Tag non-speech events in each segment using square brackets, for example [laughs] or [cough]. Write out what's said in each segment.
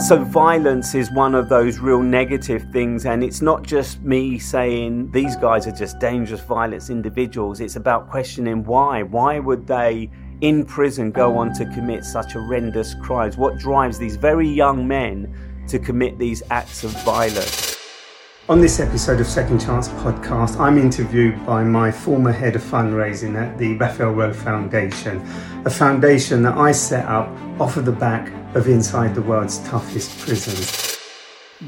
So, violence is one of those real negative things, and it's not just me saying these guys are just dangerous, violent individuals. It's about questioning why. Why would they, in prison, go on to commit such horrendous crimes? What drives these very young men to commit these acts of violence? On this episode of Second Chance podcast, I'm interviewed by my former head of fundraising at the Raphael Rowe Foundation, a foundation that I set up off of the back of Inside the World's Toughest Prisons.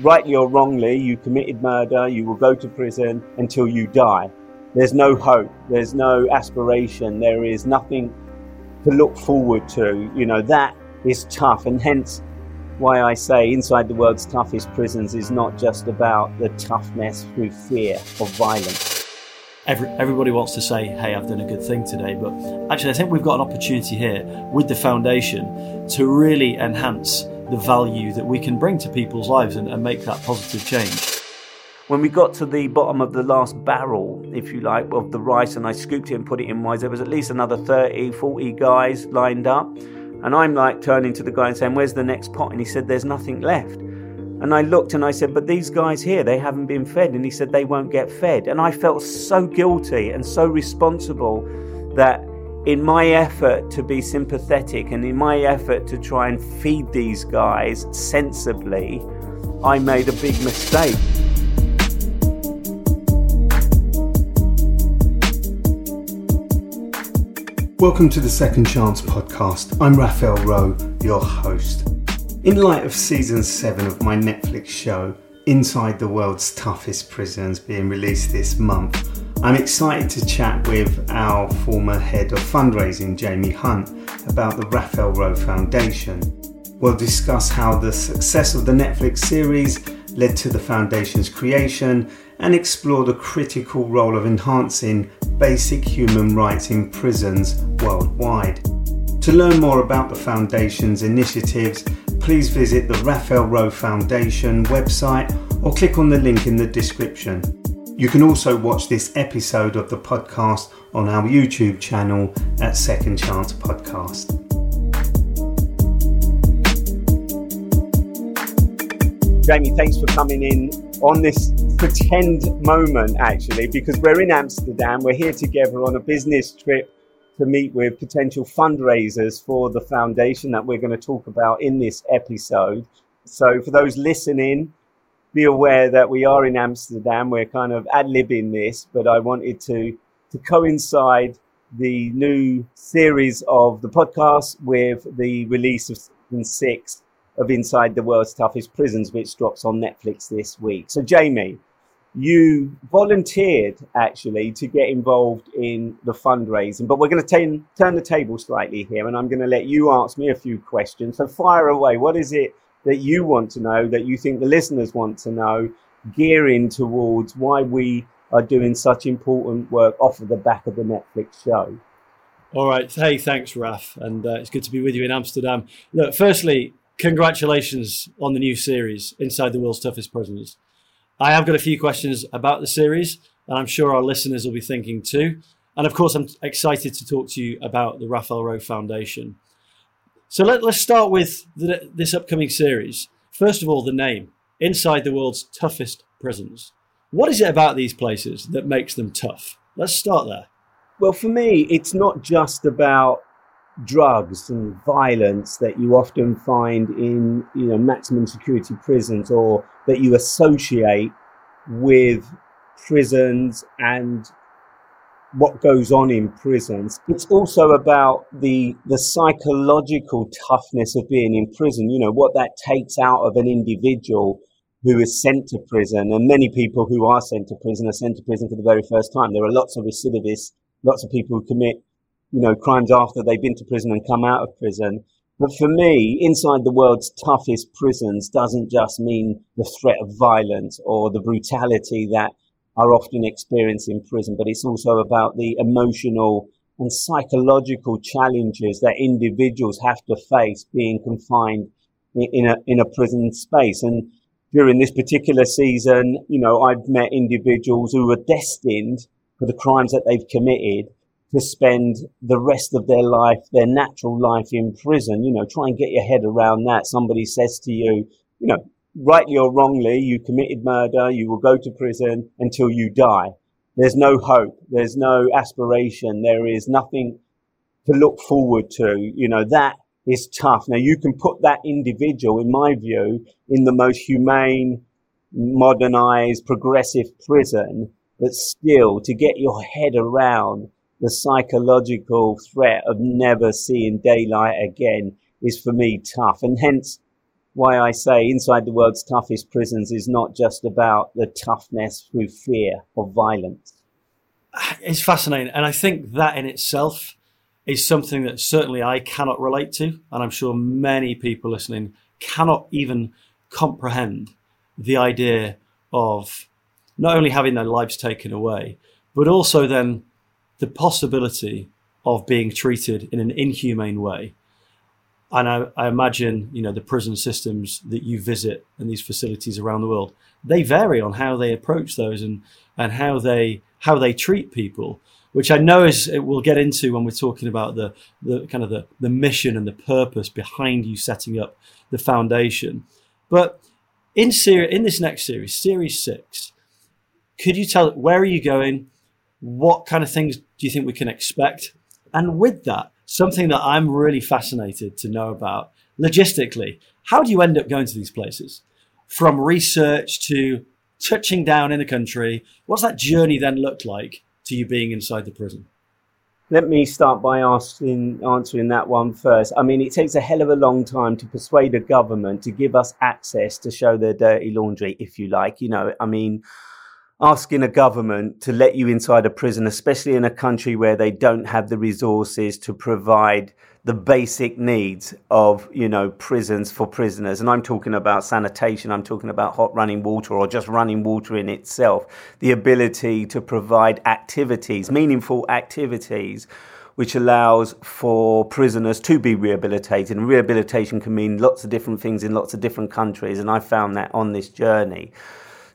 Rightly or wrongly, you committed murder, you will go to prison until you die. There's no hope, there's no aspiration, there is nothing to look forward to. You know, that is tough, and hence why I say inside the world's toughest prisons is not just about the toughness through fear of violence. Every, everybody wants to say, hey, I've done a good thing today. But actually, I think we've got an opportunity here with the foundation to really enhance the value that we can bring to people's lives and, and make that positive change. When we got to the bottom of the last barrel, if you like, of the rice, and I scooped it and put it in wise, there was at least another 30, 40 guys lined up. And I'm like turning to the guy and saying, Where's the next pot? And he said, There's nothing left. And I looked and I said, But these guys here, they haven't been fed. And he said, They won't get fed. And I felt so guilty and so responsible that in my effort to be sympathetic and in my effort to try and feed these guys sensibly, I made a big mistake. Welcome to the Second Chance podcast. I'm Raphael Rowe, your host. In light of season 7 of my Netflix show, Inside the World's Toughest Prisons, being released this month, I'm excited to chat with our former head of fundraising, Jamie Hunt, about the Raphael Rowe Foundation. We'll discuss how the success of the Netflix series led to the foundation's creation and explore the critical role of enhancing basic human rights in prisons worldwide. To learn more about the Foundation's initiatives, please visit the Raphael Rowe Foundation website or click on the link in the description. You can also watch this episode of the podcast on our YouTube channel at Second Chance Podcast. Jamie, thanks for coming in on this pretend moment, actually, because we're in Amsterdam. We're here together on a business trip to meet with potential fundraisers for the foundation that we're going to talk about in this episode. So, for those listening, be aware that we are in Amsterdam. We're kind of ad libbing this, but I wanted to to coincide the new series of the podcast with the release of season six of Inside the World's Toughest Prisons, which drops on Netflix this week. So, Jamie, you volunteered actually to get involved in the fundraising, but we're going to turn the table slightly here, and I'm going to let you ask me a few questions. So, fire away. What is it that you want to know, that you think the listeners want to know, gearing towards why we are doing such important work off of the back of the Netflix show? All right. Hey, thanks, Raf. And uh, it's good to be with you in Amsterdam. Look, firstly, congratulations on the new series, Inside the World's Toughest Prisoners. I have got a few questions about the series, and I'm sure our listeners will be thinking too. And of course, I'm excited to talk to you about the Raphael Rowe Foundation. So let, us start with the, this upcoming series. First of all, the name Inside the World's Toughest Prisons. What is it about these places that makes them tough? Let's start there. Well, for me, it's not just about drugs and violence that you often find in you know maximum security prisons or that you associate with prisons and what goes on in prisons. It's also about the the psychological toughness of being in prison. You know what that takes out of an individual who is sent to prison, and many people who are sent to prison are sent to prison for the very first time. There are lots of recidivists lots of people who commit, you know, crimes after they've been to prison and come out of prison. But for me, inside the world's toughest prisons doesn't just mean the threat of violence or the brutality that are often experienced in prison, but it's also about the emotional and psychological challenges that individuals have to face being confined in a, in a prison space. And during this particular season, you know, I've met individuals who were destined for the crimes that they've committed to spend the rest of their life, their natural life in prison. You know, try and get your head around that. Somebody says to you, you know, rightly or wrongly, you committed murder, you will go to prison until you die. There's no hope. There's no aspiration. There is nothing to look forward to. You know, that is tough. Now you can put that individual, in my view, in the most humane, modernized, progressive prison but still to get your head around the psychological threat of never seeing daylight again is for me tough. And hence why I say inside the world's toughest prisons is not just about the toughness through fear or violence. It's fascinating. And I think that in itself is something that certainly I cannot relate to. And I'm sure many people listening cannot even comprehend the idea of not only having their lives taken away, but also then the possibility of being treated in an inhumane way. And I, I, imagine, you know, the prison systems that you visit and these facilities around the world, they vary on how they approach those and, and how they how they treat people, which I know is we'll get into when we're talking about the, the kind of the, the mission and the purpose behind you setting up the foundation. But in ser- in this next series, series six, could you tell where are you going? What kind of things do you think we can expect? And with that, something that I'm really fascinated to know about logistically, how do you end up going to these places? From research to touching down in the country, what's that journey then look like to you being inside the prison? Let me start by asking, answering that one first. I mean, it takes a hell of a long time to persuade a government to give us access to show their dirty laundry, if you like. You know, I mean, asking a government to let you inside a prison, especially in a country where they don't have the resources to provide the basic needs of, you know, prisons for prisoners. And I'm talking about sanitation, I'm talking about hot running water or just running water in itself, the ability to provide activities, meaningful activities which allows for prisoners to be rehabilitated. And rehabilitation can mean lots of different things in lots of different countries. And I found that on this journey.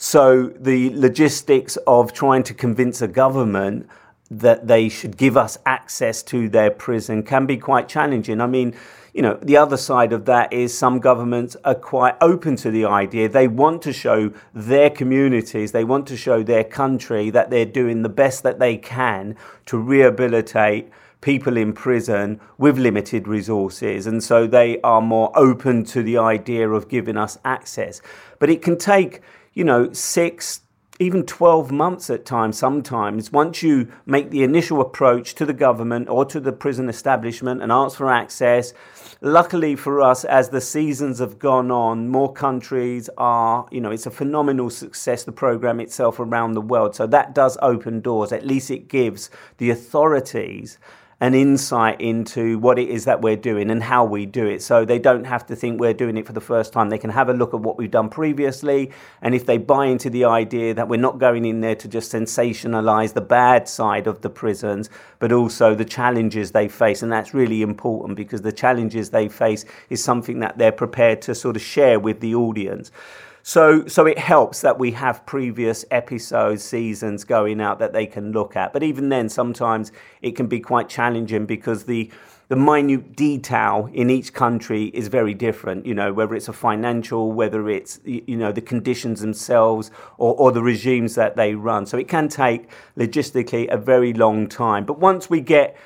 So the logistics of trying to convince a government that they should give us access to their prison can be quite challenging. I mean, you know, the other side of that is some governments are quite open to the idea. They want to show their communities, they want to show their country that they're doing the best that they can to rehabilitate people in prison with limited resources. And so they are more open to the idea of giving us access. But it can take, you know, six, even 12 months at times, sometimes, once you make the initial approach to the government or to the prison establishment and ask for access. Luckily for us, as the seasons have gone on, more countries are, you know, it's a phenomenal success, the program itself around the world. So that does open doors. At least it gives the authorities an insight into what it is that we're doing and how we do it. So they don't have to think we're doing it for the first time. They can have a look at what we've done previously. And if they buy into the idea that we're not going in there to just sensationalize the bad side of the prisons, but also the challenges they face. And that's really important because the challenges they face is something that they're prepared to sort of share with the audience. So, so it helps that we have previous episodes, seasons going out that they can look at. But even then, sometimes it can be quite challenging because the the minute detail in each country is very different. You know, whether it's a financial, whether it's you know the conditions themselves, or, or the regimes that they run. So it can take logistically a very long time. But once we get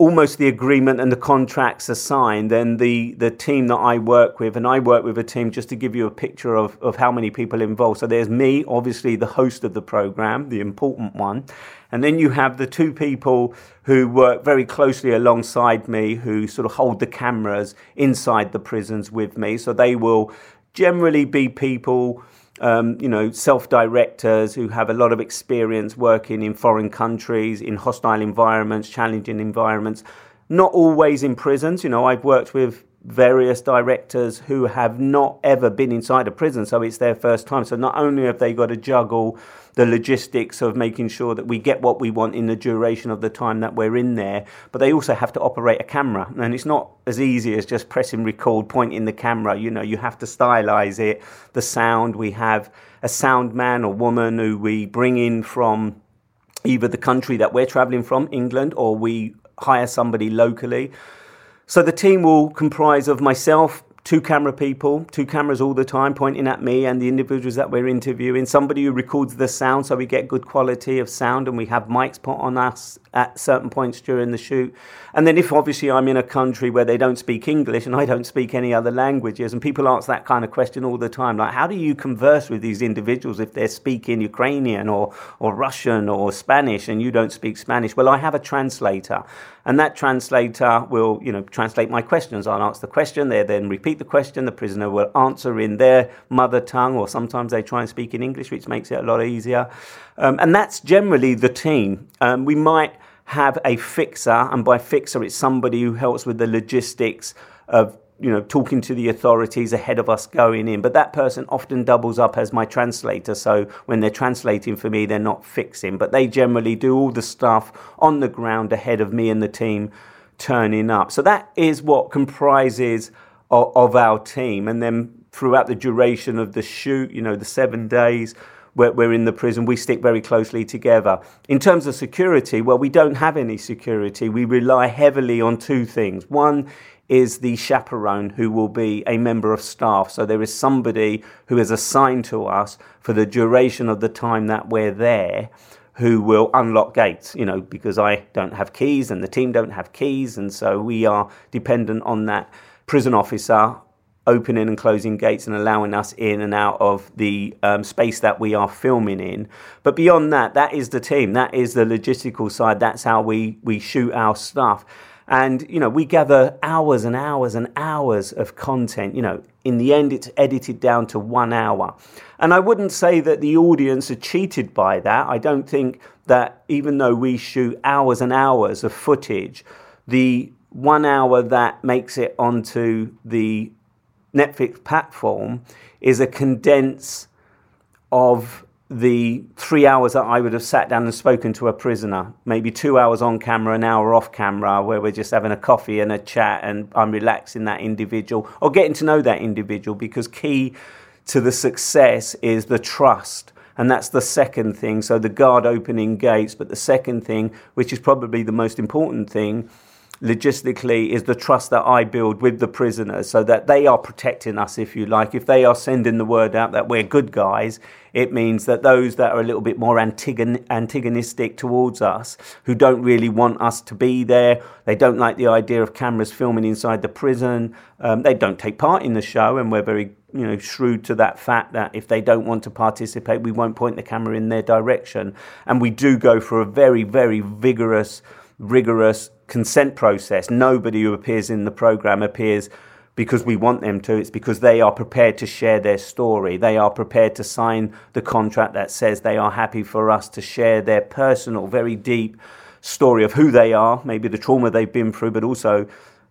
almost the agreement and the contracts are signed, then the, the team that I work with, and I work with a team just to give you a picture of, of how many people involved. So there's me, obviously the host of the program, the important one. And then you have the two people who work very closely alongside me, who sort of hold the cameras inside the prisons with me. So they will generally be people um, you know, self-directors who have a lot of experience working in foreign countries, in hostile environments, challenging environments. Not always in prisons. You know, I've worked with various directors who have not ever been inside a prison, so it's their first time. So not only have they got to juggle the logistics of making sure that we get what we want in the duration of the time that we're in there, but they also have to operate a camera, and it's not as easy as just pressing record, pointing the camera. You know, you have to stylize it. The sound we have a sound man or woman who we bring in from either the country that we're traveling from, England, or we hire somebody locally so the team will comprise of myself, two camera people, two cameras all the time pointing at me and the individuals that we're interviewing, somebody who records the sound so we get good quality of sound and we have mics put on us at certain points during the shoot. And then if obviously I'm in a country where they don't speak English and I don't speak any other languages, and people ask that kind of question all the time, like how do you converse with these individuals if they're speaking Ukrainian or, or Russian or Spanish and you don't speak Spanish? Well, I have a translator, and that translator will, you know, translate my questions. I'll ask the question, they then repeat the question, the prisoner will answer in their mother tongue, or sometimes they try and speak in English, which makes it a lot easier. Um, and that's generally the team. Um, we might have a fixer, and by fixer, it's somebody who helps with the logistics of you know talking to the authorities ahead of us going in but that person often doubles up as my translator so when they're translating for me they're not fixing but they generally do all the stuff on the ground ahead of me and the team turning up so that is what comprises of, of our team and then throughout the duration of the shoot you know the 7 days we're in the prison, we stick very closely together. In terms of security, well, we don't have any security. We rely heavily on two things. One is the chaperone who will be a member of staff. So there is somebody who is assigned to us for the duration of the time that we're there who will unlock gates, you know, because I don't have keys and the team don't have keys. And so we are dependent on that prison officer opening and closing gates and allowing us in and out of the um, space that we are filming in. But beyond that, that is the team. That is the logistical side. That's how we we shoot our stuff. And you know, we gather hours and hours and hours of content. You know, in the end, it's edited down to one hour. And I wouldn't say that the audience are cheated by that. I don't think that even though we shoot hours and hours of footage, the one hour that makes it onto the Netflix platform is a condense of the three hours that I would have sat down and spoken to a prisoner, maybe two hours on camera, an hour off camera, where we're just having a coffee and a chat and I'm relaxing that individual or getting to know that individual because key to the success is the trust. And that's the second thing. So the guard opening gates, but the second thing, which is probably the most important thing, logistically is the trust that I build with the prisoners so that they are protecting us, if you like. If they are sending the word out that we're good guys, it means that those that are a little bit more antagonistic towards us, who don't really want us to be there, they don't like the idea of cameras filming inside the prison, um, they don't take part in the show, and we're very you know shrewd to that fact that if they don't want to participate, we won't point the camera in their direction, and we do go for a very very vigorous, rigorous consent process. Nobody who appears in the program appears because we want them to. It's because they are prepared to share their story. They are prepared to sign the contract that says they are happy for us to share their personal, very deep story of who they are, maybe the trauma they've been through, but also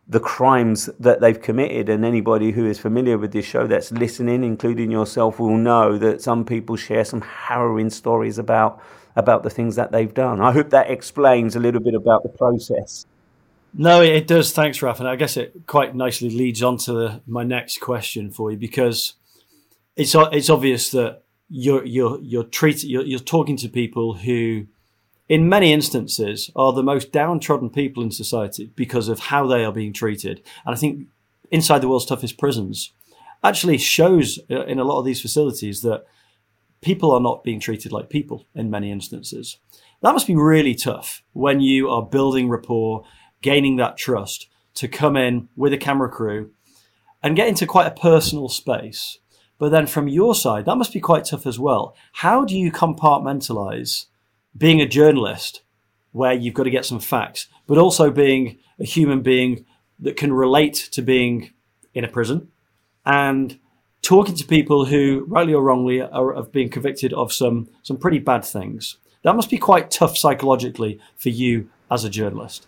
the crimes that they've committed. And anybody who is familiar with this show that's listening, including yourself, will know that some people share some harrowing stories about about the things that they've done. I hope that explains a little bit about the process. No, it does. Thanks, Raf. And I guess it quite nicely leads on to the, my next question for you because it's it's obvious that you're you're you're treating you're, you're talking to people who in many instances, are the most downtrodden people in society because of how they are being treated. And I think Inside the World's Toughest Prisons actually shows uh, in a lot of these facilities that people are not being treated like people in many instances. That must be really tough when you are building rapport, gaining that trust to come in with a camera crew and get into quite a personal space. But then from your side, that must be quite tough as well. How do you compartmentalize being a journalist where you've got to get some facts, but also being a human being that can relate to being in a prison and talking to people who, rightly or wrongly, are, have been convicted of some, some pretty bad things. That must be quite tough psychologically for you as a journalist.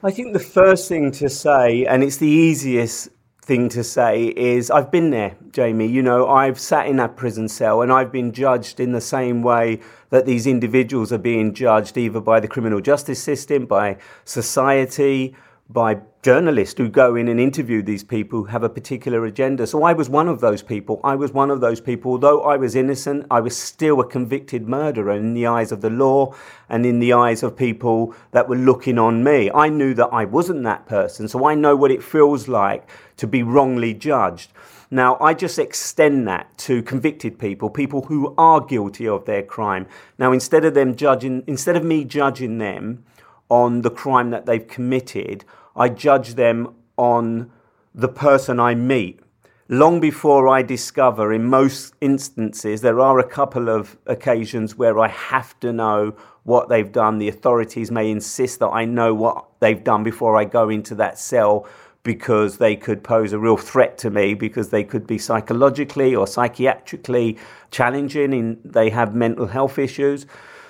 I think the first thing to say, and it's the easiest thing to say is I've been there, Jamie. You know, I've sat in that prison cell and I've been judged in the same way that these individuals are being judged either by the criminal justice system, by society, by journalists who go in and interview these people who have a particular agenda. So I was one of those people. I was one of those people. Although I was innocent, I was still a convicted murderer in the eyes of the law and in the eyes of people that were looking on me. I knew that I wasn't that person. So I know what it feels like to be wrongly judged. Now, I just extend that to convicted people, people who are guilty of their crime. Now, instead of them judging, instead of me judging them on the crime that they've committed, I judge them on the person I meet. Long before I discover, in most instances, there are a couple of occasions where I have to know what they've done. The authorities may insist that I know what they've done before I go into that cell because they could pose a real threat to me because they could be psychologically or psychiatrically challenging and they have mental health issues.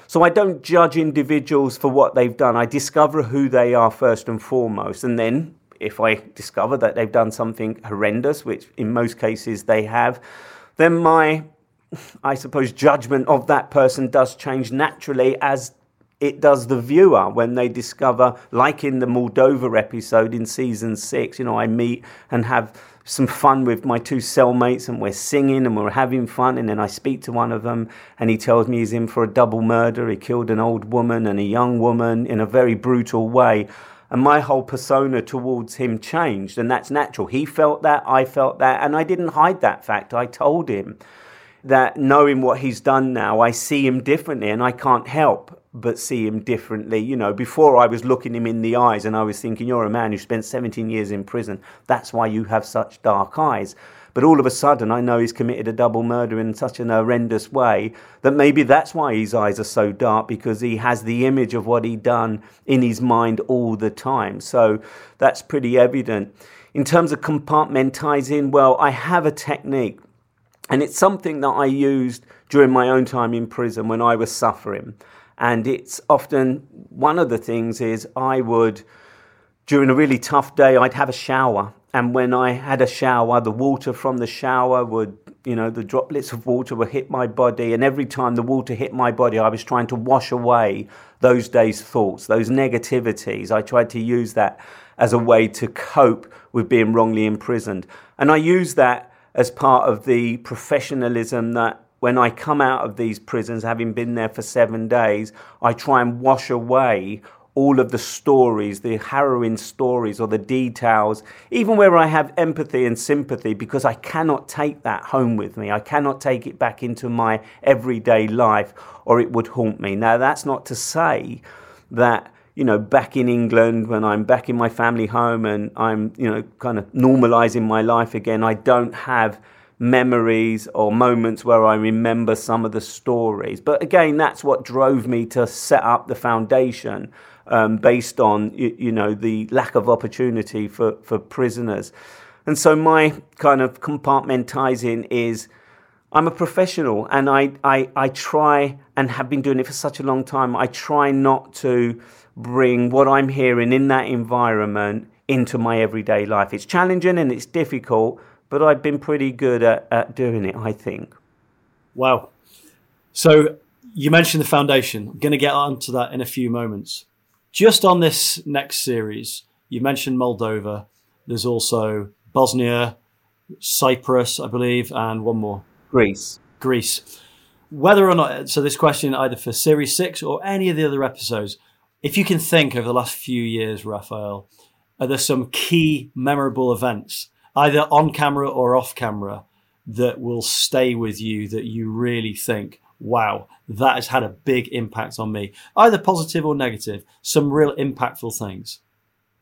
So I don't judge individuals for what they've done. I discover who they are first and foremost. And then if I discover that they've done something horrendous, which in most cases they have, then my, I suppose, judgment of that person does change naturally as it does the viewer when they discover, like in the Moldova episode in season six, you know, I meet and have some fun with my two cellmates and we're singing and we're having fun. And then I speak to one of them and he tells me he's in for a double murder. He killed an old woman and a young woman in a very brutal way. And my whole persona towards him changed. And that's natural. He felt that, I felt that. And I didn't hide that fact. I told him that knowing what he's done now, I see him differently and I can't help but see him differently. You know, before I was looking him in the eyes and I was thinking, you're a man who spent 17 years in prison. That's why you have such dark eyes. But all of a sudden, I know he's committed a double murder in such an horrendous way that maybe that's why his eyes are so dark because he has the image of what he'd done in his mind all the time. So that's pretty evident. In terms of compartmentalizing, well, I have a technique, and it's something that I used during my own time in prison when I was suffering. And it's often one of the things is I would, during a really tough day, I'd have a shower. And when I had a shower, the water from the shower would, you know, the droplets of water would hit my body. And every time the water hit my body, I was trying to wash away those days' thoughts, those negativities. I tried to use that as a way to cope with being wrongly imprisoned. And I use that as part of the professionalism that when I come out of these prisons, having been there for seven days, I try and wash away all of the stories, the harrowing stories or the details, even where I have empathy and sympathy, because I cannot take that home with me. I cannot take it back into my everyday life or it would haunt me. Now, that's not to say that you know, back in England, when I'm back in my family home and I'm, you know, kind of normalizing my life again, I don't have memories or moments where I remember some of the stories. But again, that's what drove me to set up the foundation um, based on, you, you, know, the lack of opportunity for, for prisoners. And so my kind of compartmentizing is I'm a professional and I, I, I try and have been doing it for such a long time. I try not to bring what I'm hearing in that environment into my everyday life. It's challenging and it's difficult, but I've been pretty good at, at doing it, I think. Wow. So you mentioned the foundation. I'm going to get onto that in a few moments. Just on this next series, you mentioned Moldova. There's also Bosnia, Cyprus, I believe, and one more. Greece. Greece. Whether or not, so this question either for series six or any of the other episodes, if you can think over the last few years, Raphael, are there some key memorable events, either on camera or off camera, that will stay with you that you really think, wow, that has had a big impact on me, either positive or negative, some real impactful things?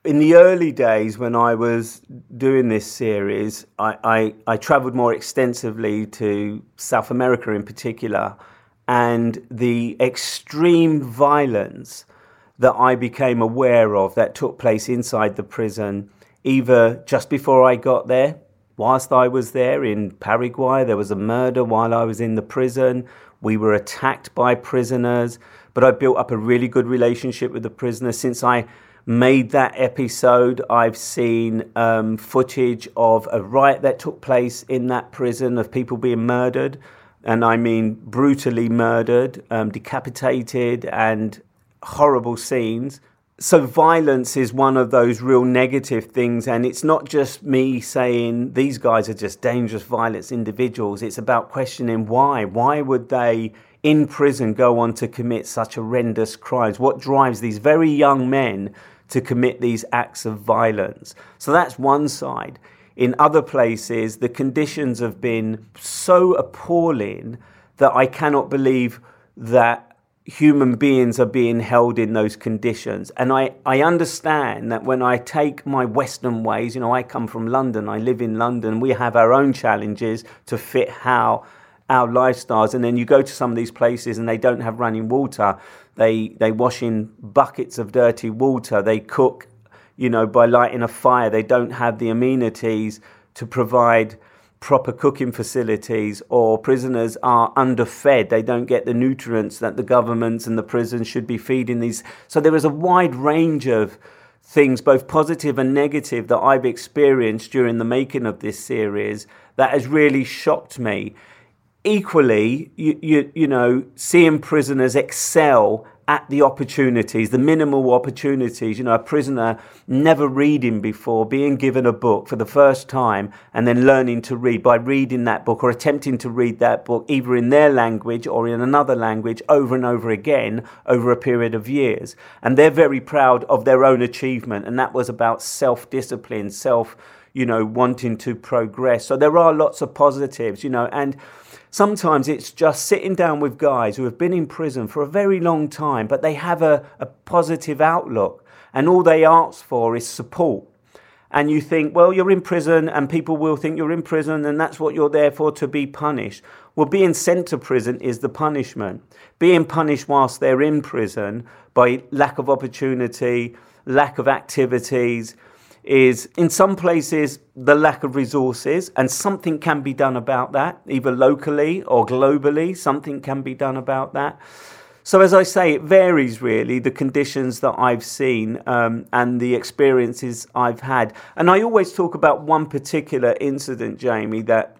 in the early days when I was doing this series, I, I, I traveled more extensively to South America in particular, and the extreme violence that I became aware of that took place inside the prison, either just before I got there, whilst I was there in Paraguay, there was a murder while I was in the prison. We were attacked by prisoners, but I built up a really good relationship with the prisoners since I made that episode. I've seen um, footage of a riot that took place in that prison of people being murdered, and I mean brutally murdered, um, decapitated, and horrible scenes. So, violence is one of those real negative things, and it's not just me saying these guys are just dangerous, violent individuals. It's about questioning why. Why would they in prison go on to commit such horrendous crimes? What drives these very young men to commit these acts of violence. So that's one side. In other places, the conditions have been so appalling that I cannot believe that human beings are being held in those conditions. And I, I understand that when I take my Western ways, you know, I come from London, I live in London, we have our own challenges to fit how our lifestyles. And then you go to some of these places and they don't have running water. They they wash in buckets of dirty water. They cook, you know, by lighting a fire. They don't have the amenities to provide proper cooking facilities or prisoners are underfed. They don't get the nutrients that the governments and the prisons should be feeding these. So there is a wide range of things, both positive and negative, that I've experienced during the making of this series that has really shocked me equally, you, you, you know, seeing prisoners excel at the opportunities, the minimal opportunities. You know, a prisoner never reading before, being given a book for the first time, and then learning to read by reading that book or attempting to read that book either in their language or in another language over and over again over a period of years. And they're very proud of their own achievement, and that was about self discipline, self, you know, wanting to progress. So there are lots of positives, you know, and Sometimes it's just sitting down with guys who have been in prison for a very long time, but they have a, a positive outlook, and all they ask for is support. And you think, well, you're in prison, and people will think you're in prison, and that's what you're there for to be punished. Well, being sent to prison is the punishment. Being punished whilst they're in prison by lack of opportunity, lack of activities, is in some places the lack of resources, and something can be done about that, either locally or globally. Something can be done about that. So, as I say, it varies really the conditions that I've seen um, and the experiences I've had. And I always talk about one particular incident, Jamie, that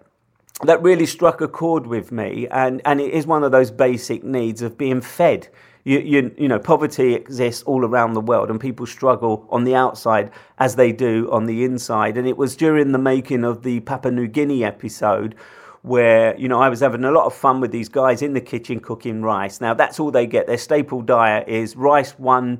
that really struck a chord with me, and, and it is one of those basic needs of being fed. You, you, you know, poverty exists all around the world, and people struggle on the outside as they do on the inside. And it was during the making of the Papua New Guinea episode where you know I was having a lot of fun with these guys in the kitchen cooking rice. Now that's all they get. Their staple diet is rice one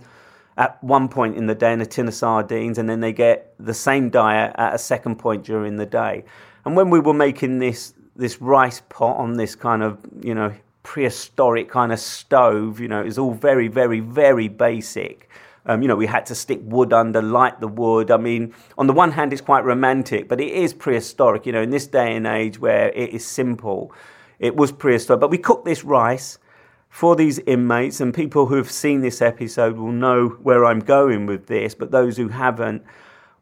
at one point in the day and a tin of sardines, and then they get the same diet at a second point during the day. And when we were making this this rice pot on this kind of you know prehistoric kind of stove. You know, it was all very, very, very basic. Um, you know, we had to stick wood under, light the wood. I mean, on the one hand, it's quite romantic, but it is prehistoric. You know, in this day and age where it is simple, it was prehistoric. But we cooked this rice for these inmates, and people who have seen this episode will know where I'm going with this. But those who haven't,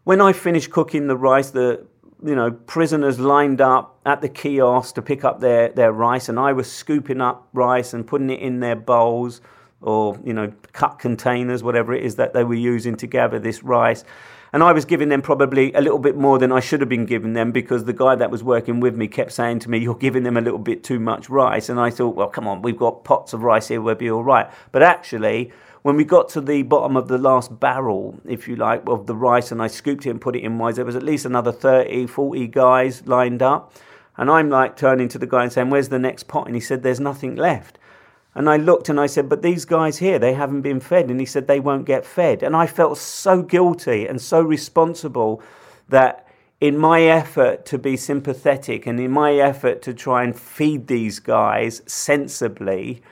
when I finished cooking the rice, the you know, prisoners lined up at the kiosk to pick up their, their rice, and I was scooping up rice and putting it in their bowls or, you know, cut containers, whatever it is that they were using to gather this rice. And I was giving them probably a little bit more than I should have been giving them because the guy that was working with me kept saying to me, You're giving them a little bit too much rice. And I thought, Well, come on, we've got pots of rice here, we'll be all right. But actually, when we got to the bottom of the last barrel, if you like, of the rice, and I scooped it and put it in wise, there was at least another 30, 40 guys lined up. And I'm like turning to the guy and saying, Where's the next pot? And he said, There's nothing left. And I looked and I said, But these guys here, they haven't been fed. And he said, They won't get fed. And I felt so guilty and so responsible that in my effort to be sympathetic and in my effort to try and feed these guys sensibly,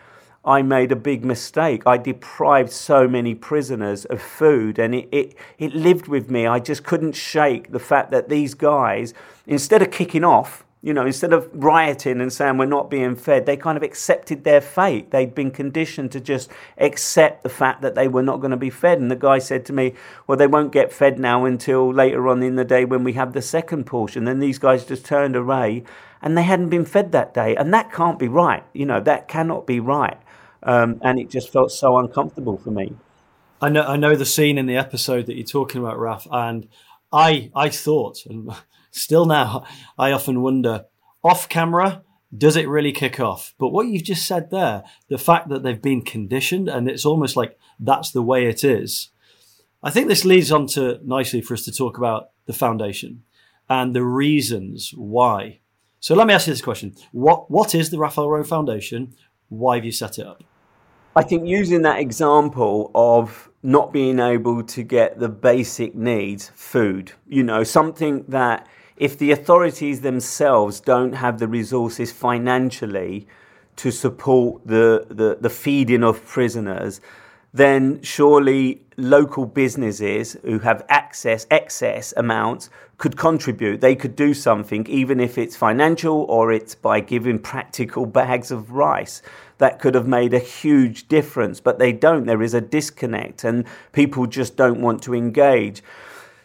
I made a big mistake. I deprived so many prisoners of food, and it, it, it lived with me. I just couldn't shake the fact that these guys, instead of kicking off, you know, instead of rioting and saying we're not being fed, they kind of accepted their fate. They'd been conditioned to just accept the fact that they were not going to be fed. And the guy said to me, Well, they won't get fed now until later on in the day when we have the second portion. Then these guys just turned away and they hadn't been fed that day. And that can't be right. You know, that cannot be right um, and it just felt so uncomfortable for me. I know, I know the scene in the episode that you're talking about, Raf, and I, I thought, and [laughs] still now, I often wonder, off camera, does it really kick off? But what you've just said there, the fact that they've been conditioned, and it's almost like that's the way it is. I think this leads on to nicely for us to talk about the foundation and the reasons why. So let me ask you this question: What what is the Raphael Rowe Foundation? Why have you set it up? I think using that example of not being able to get the basic needs, food, you know, something that if the authorities themselves don't have the resources financially to support the, the, the feeding of prisoners, then surely local businesses who have access, excess amounts, could contribute. They could do something, even if it's financial or it's by giving practical bags of rice that could have made a huge difference, but they don't. There is a disconnect, and people just don't want to engage.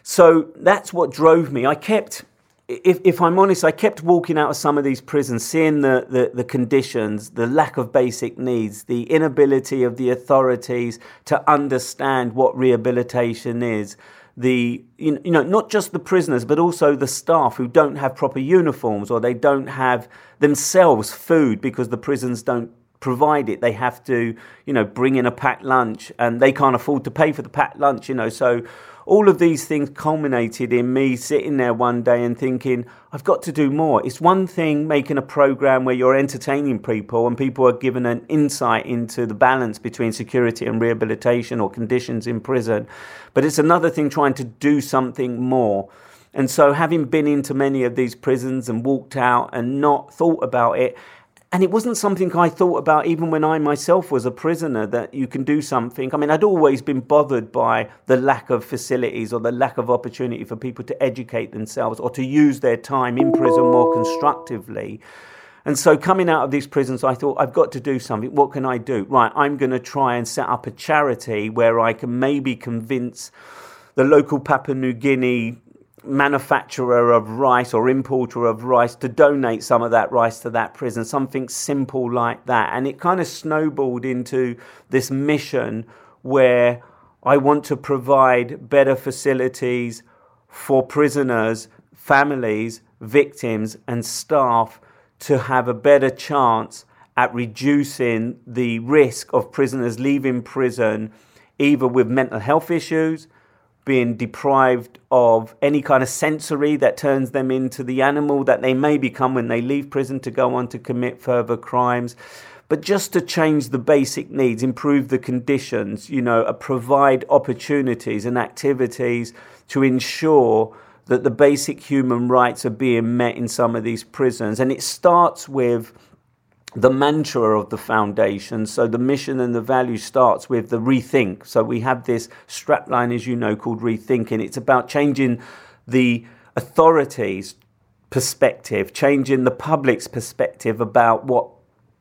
So that's what drove me. I kept, if, if I'm honest, I kept walking out of some of these prisons, seeing the, the, the conditions, the lack of basic needs, the inability of the authorities to understand what rehabilitation is the you know not just the prisoners but also the staff who don't have proper uniforms or they don't have themselves food because the prisons don't provide it. They have to, you know, bring in a packed lunch and they can't afford to pay for the packed lunch, you know. So all of these things culminated in me sitting there one day and thinking, I've got to do more. It's one thing making a program where you're entertaining people and people are given an insight into the balance between security and rehabilitation or conditions in prison. But it's another thing trying to do something more. And so, having been into many of these prisons and walked out and not thought about it, and it wasn't something I thought about even when I myself was a prisoner that you can do something. I mean, I'd always been bothered by the lack of facilities or the lack of opportunity for people to educate themselves or to use their time in prison more constructively. And so, coming out of these prisons, I thought, I've got to do something. What can I do? Right, I'm going to try and set up a charity where I can maybe convince the local Papua New Guinea manufacturer of rice or importer of rice to donate some of that rice to that prison, something simple like that. And it kind of snowballed into this mission where I want to provide better facilities for prisoners, families, victims, and staff to have a better chance at reducing the risk of prisoners leaving prison either with mental health issues being deprived of any kind of sensory that turns them into the animal that they may become when they leave prison to go on to commit further crimes. But just to change the basic needs, improve the conditions, you know, uh, provide opportunities and activities to ensure that the basic human rights are being met in some of these prisons. And it starts with the mantra of the foundation. So the mission and the value starts with the rethink. So we have this strapline, as you know, called rethinking. It's about changing the authorities' perspective, changing the public's perspective about what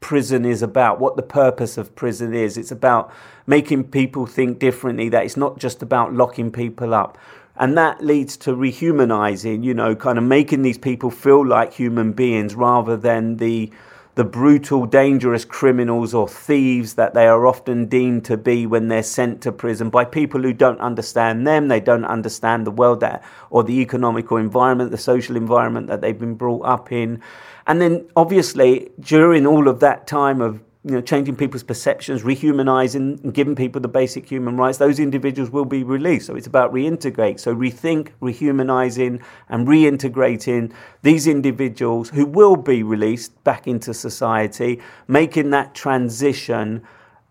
prison is about, what the purpose of prison is. It's about making people think differently, that it's not just about locking people up. And that leads to rehumanizing, you know, kind of making these people feel like human beings rather than the the brutal, dangerous criminals or thieves that they are often deemed to be when they're sent to prison by people who don't understand them, they don't understand the world that, or the economical environment, the social environment that they've been brought up in. And then, obviously, during all of that time of you know, changing people's perceptions, rehumanizing, and giving people the basic human rights, those individuals will be released. So it's about reintegrate. So rethink, rehumanizing, and reintegrating these individuals who will be released back into society, making that transition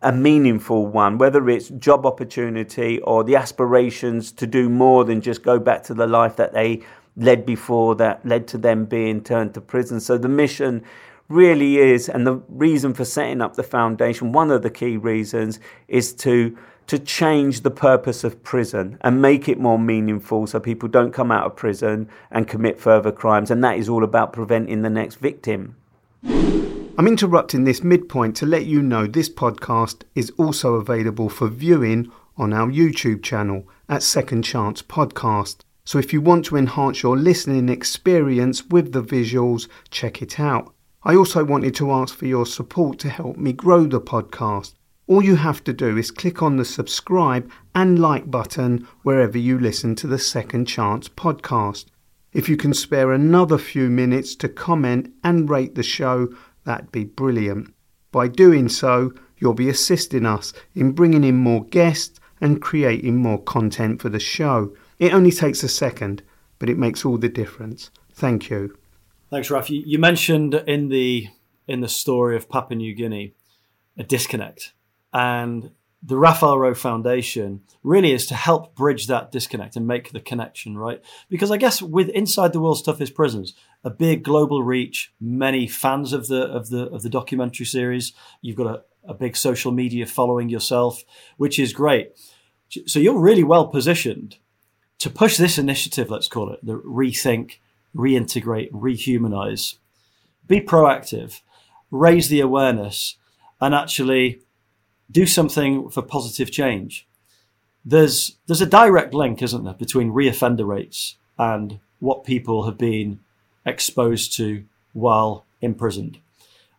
a meaningful one, whether it's job opportunity or the aspirations to do more than just go back to the life that they led before that led to them being turned to prison. So the mission really is, and the reason for setting up the foundation, one of the key reasons is to to change the purpose of prison and make it more meaningful so people don't come out of prison and commit further crimes. And that is all about preventing the next victim. I'm interrupting this midpoint to let you know this podcast is also available for viewing on our YouTube channel at Second Chance Podcast. So if you want to enhance your listening experience with the visuals, check it out. I also wanted to ask for your support to help me grow the podcast. All you have to do is click on the subscribe and like button wherever you listen to the Second Chance podcast. If you can spare another few minutes to comment and rate the show, that'd be brilliant. By doing so, you'll be assisting us in bringing in more guests and creating more content for the show. It only takes a second, but it makes all the difference. Thank you. Thanks, Raf. You, mentioned in the in the story of Papua New Guinea a disconnect, and the Raphael Rowe Foundation really is to help bridge that disconnect and make the connection, right? Because I guess with inside the world's toughest prisons, a big global reach, many fans of the of the of the documentary series. You've got a, a big social media following yourself, which is great. So you're really well positioned to push this initiative, let's call it the rethink reintegrate, rehumanize, be proactive, raise the awareness, and actually do something for positive change. There's there's a direct link, isn't there, between reoffender rates and what people have been exposed to while imprisoned.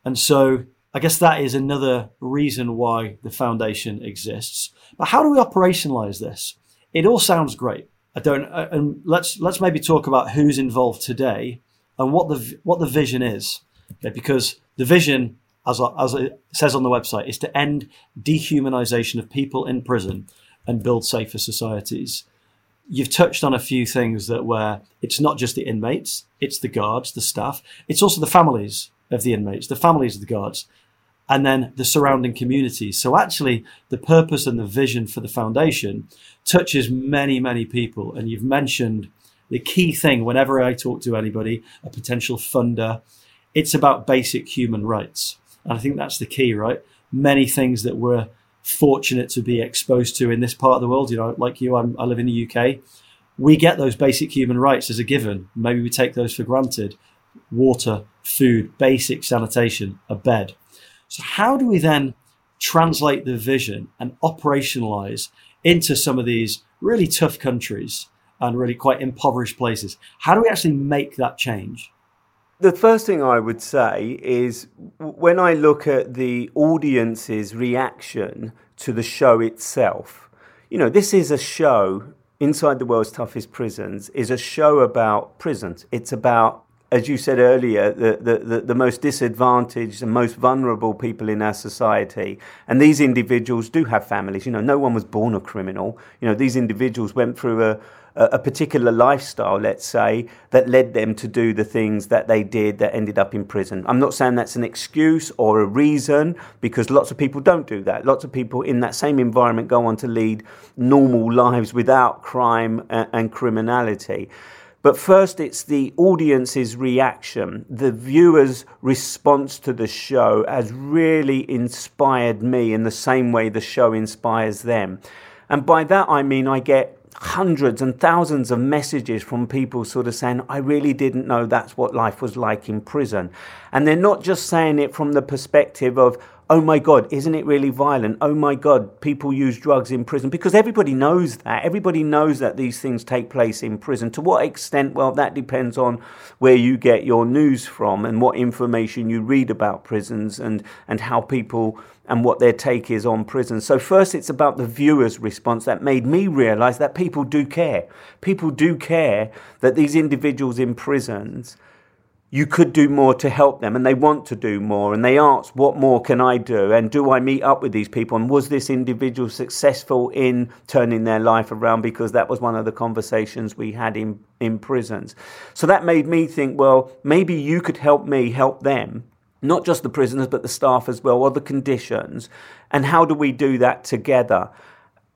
And so I guess that is another reason why the foundation exists. But how do we operationalize this? It all sounds great. I don't. Uh, and let's let's maybe talk about who's involved today and what the what the vision is, okay? because the vision, as as it says on the website, is to end dehumanization of people in prison and build safer societies. You've touched on a few things that where it's not just the inmates, it's the guards, the staff, it's also the families of the inmates, the families of the guards, and then the surrounding communities. So actually, the purpose and the vision for the foundation touches many, many people. And you've mentioned the key thing whenever I talk to anybody, a potential funder, it's about basic human rights. And I think that's the key, right? Many things that we're fortunate to be exposed to in this part of the world. You know, like you, I'm, I live in the UK. We get those basic human rights as a given. Maybe we take those for granted water, food, basic sanitation, a bed. So, how do we then translate the vision and operationalize into some of these really tough countries and really quite impoverished places? How do we actually make that change? The first thing I would say is when I look at the audience's reaction to the show itself, you know, this is a show inside the world's toughest prisons, is a show about prisons. It's about as you said earlier, the, the, the, most disadvantaged and most vulnerable people in our society. And these individuals do have families. You know, no one was born a criminal. You know, these individuals went through a, a particular lifestyle, let's say, that led them to do the things that they did that ended up in prison. I'm not saying that's an excuse or a reason because lots of people don't do that. Lots of people in that same environment go on to lead normal lives without crime and, and criminality. But first, it's the audience's reaction. The viewer's response to the show has really inspired me in the same way the show inspires them. And by that, I mean I get hundreds and thousands of messages from people sort of saying, I really didn't know that's what life was like in prison. And they're not just saying it from the perspective of, oh my God, isn't it really violent? Oh my God, people use drugs in prison. Because everybody knows that. Everybody knows that these things take place in prison. To what extent? Well, that depends on where you get your news from and what information you read about prisons and, and how people and what their take is on prisons. So, first, it's about the viewer's response that made me realize that people do care. People do care that these individuals in prisons you could do more to help them and they want to do more and they ask what more can i do? And do i meet up with these people? And was this individual successful in turning their life around? Because that was one of the conversations we had in, in prisons. So that made me think well maybe you could help me help them not just the prisoners but the staff as well or the conditions. And how do we do that together?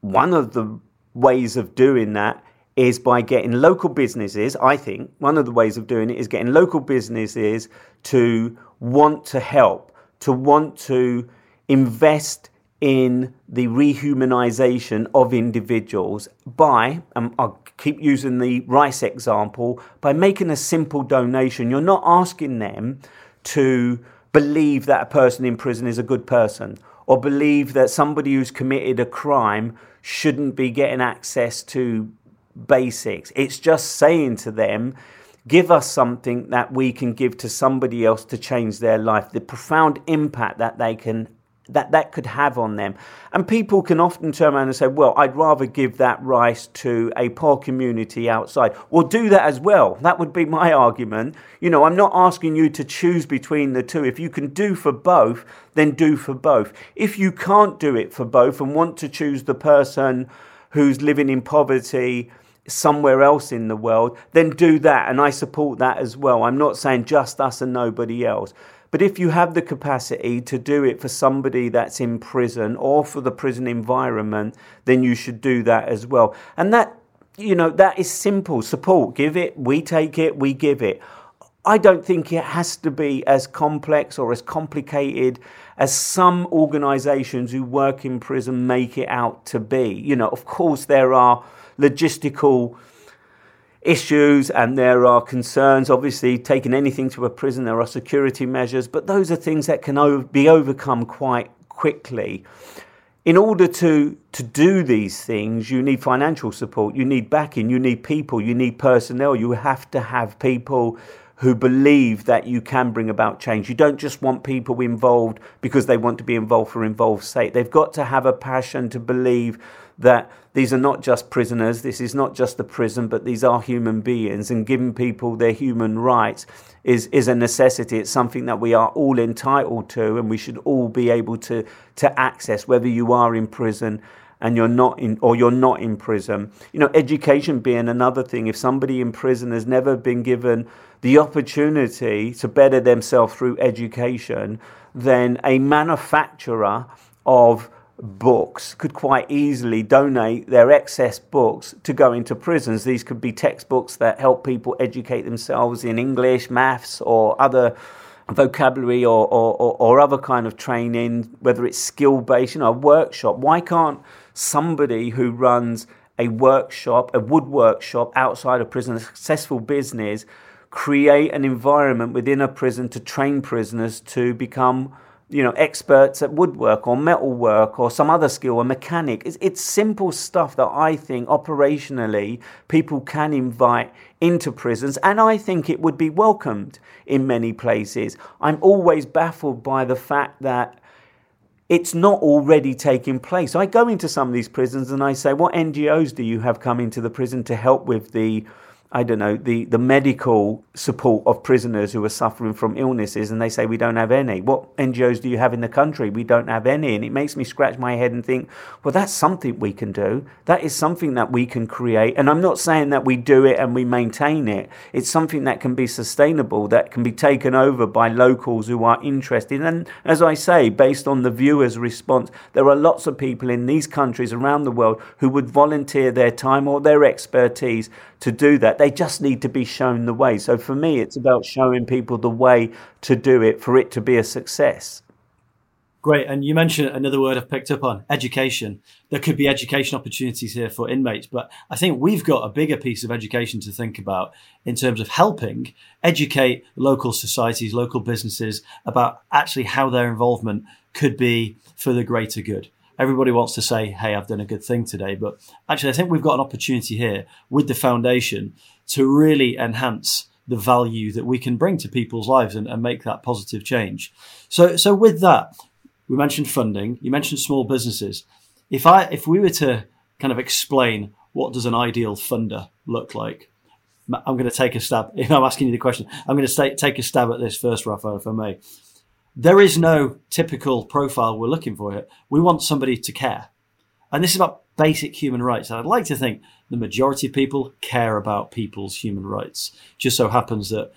One of the ways of doing that is by getting local businesses. I think one of the ways of doing it is getting local businesses to want to help, to want to invest in the rehumanization of individuals by, and I'll keep using the rice example, by making a simple donation. You're not asking them to believe that a person in prison is a good person or believe that somebody who's committed a crime shouldn't be getting access to basics. It's just saying to them, give us something that we can give to somebody else to change their life, the profound impact that they can that that could have on them. And people can often turn around and say, well, I'd rather give that rice to a poor community outside. Well, do that as well. That would be my argument. You know, I'm not asking you to choose between the two. If you can do for both, then do for both. If you can't do it for both and want to choose the person who's living in poverty somewhere else in the world, then do that. And I support that as well. I'm not saying just us and nobody else. But if you have the capacity to do it for somebody that's in prison or for the prison environment, then you should do that as well. And that, you know, that is simple support. Give it, we take it, we give it. I don't think it has to be as complex or as complicated as some organizations who work in prison make it out to be. You know, of course, there are logistical issues and there are concerns. Obviously, taking anything to a prison, there are security measures, but those are things that can be overcome quite quickly. In order to, to do these things, you need financial support, you need backing, you need people, you need personnel. You have to have people who believe that you can bring about change. You don't just want people involved because they want to be involved for involved sake. They've got to have a passion to believe that these are not just prisoners, this is not just the prison, but these are human beings, and giving people their human rights is, is a necessity. It's something that we are all entitled to, and we should all be able to, to access, whether you are in prison and you're not in or you're not in prison. You know, education being another thing. If somebody in prison has never been given the opportunity to better themselves through education, then a manufacturer of books could quite easily donate their excess books to go into prisons. These could be textbooks that help people educate themselves in English, maths, or other vocabulary or, or, or, or other kind of training, whether it's skill based, you know, a workshop. Why can't somebody who runs a workshop, a wood workshop outside of prison, a successful business, create an environment within a prison to train prisoners to become you know, experts at woodwork or metalwork or some other skill, a mechanic. It's, it's simple stuff that I think operationally people can invite into prisons, and I think it would be welcomed in many places. I'm always baffled by the fact that it's not already taking place. I go into some of these prisons and I say, What NGOs do you have come into the prison to help with the I don't know, the, the medical support of prisoners who are suffering from illnesses, and they say we don't have any. What NGOs do you have in the country? We don't have any. And it makes me scratch my head and think, well, that's something we can do. That is something that we can create. And I'm not saying that we do it and we maintain it, it's something that can be sustainable, that can be taken over by locals who are interested. And as I say, based on the viewer's response, there are lots of people in these countries around the world who would volunteer their time or their expertise to do that. They just need to be shown the way. So for me, it's about showing people the way to do it for it to be a success. Great. And you mentioned another word I've picked up on education. There could be education opportunities here for inmates, but I think we've got a bigger piece of education to think about in terms of helping educate local societies, local businesses about actually how their involvement could be for the greater good. Everybody wants to say, hey, I've done a good thing today. But actually, I think we've got an opportunity here with the foundation to really enhance the value that we can bring to people's lives and, and make that positive change. So, so with that, we mentioned funding. You mentioned small businesses. If I if we were to kind of explain what does an ideal funder look like, I'm going to take a stab. If [laughs] I'm asking you the question, I'm going to take a stab at this first, Raphael, if I may. There is no typical profile we're looking for here. We want somebody to care, and this is about basic human rights. And I'd like to think the majority of people care about people's human rights. Just so happens that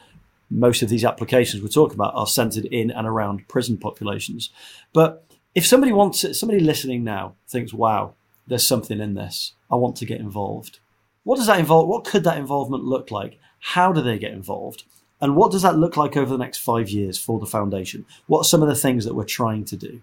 most of these applications we're talking about are centered in and around prison populations. But if somebody wants it, somebody listening now thinks, wow, there's something in this. I want to get involved. What does that involve? What could that involvement look like? How do they get involved? And what does that look like over the next five years for the foundation? What are some of the things that we're trying to do?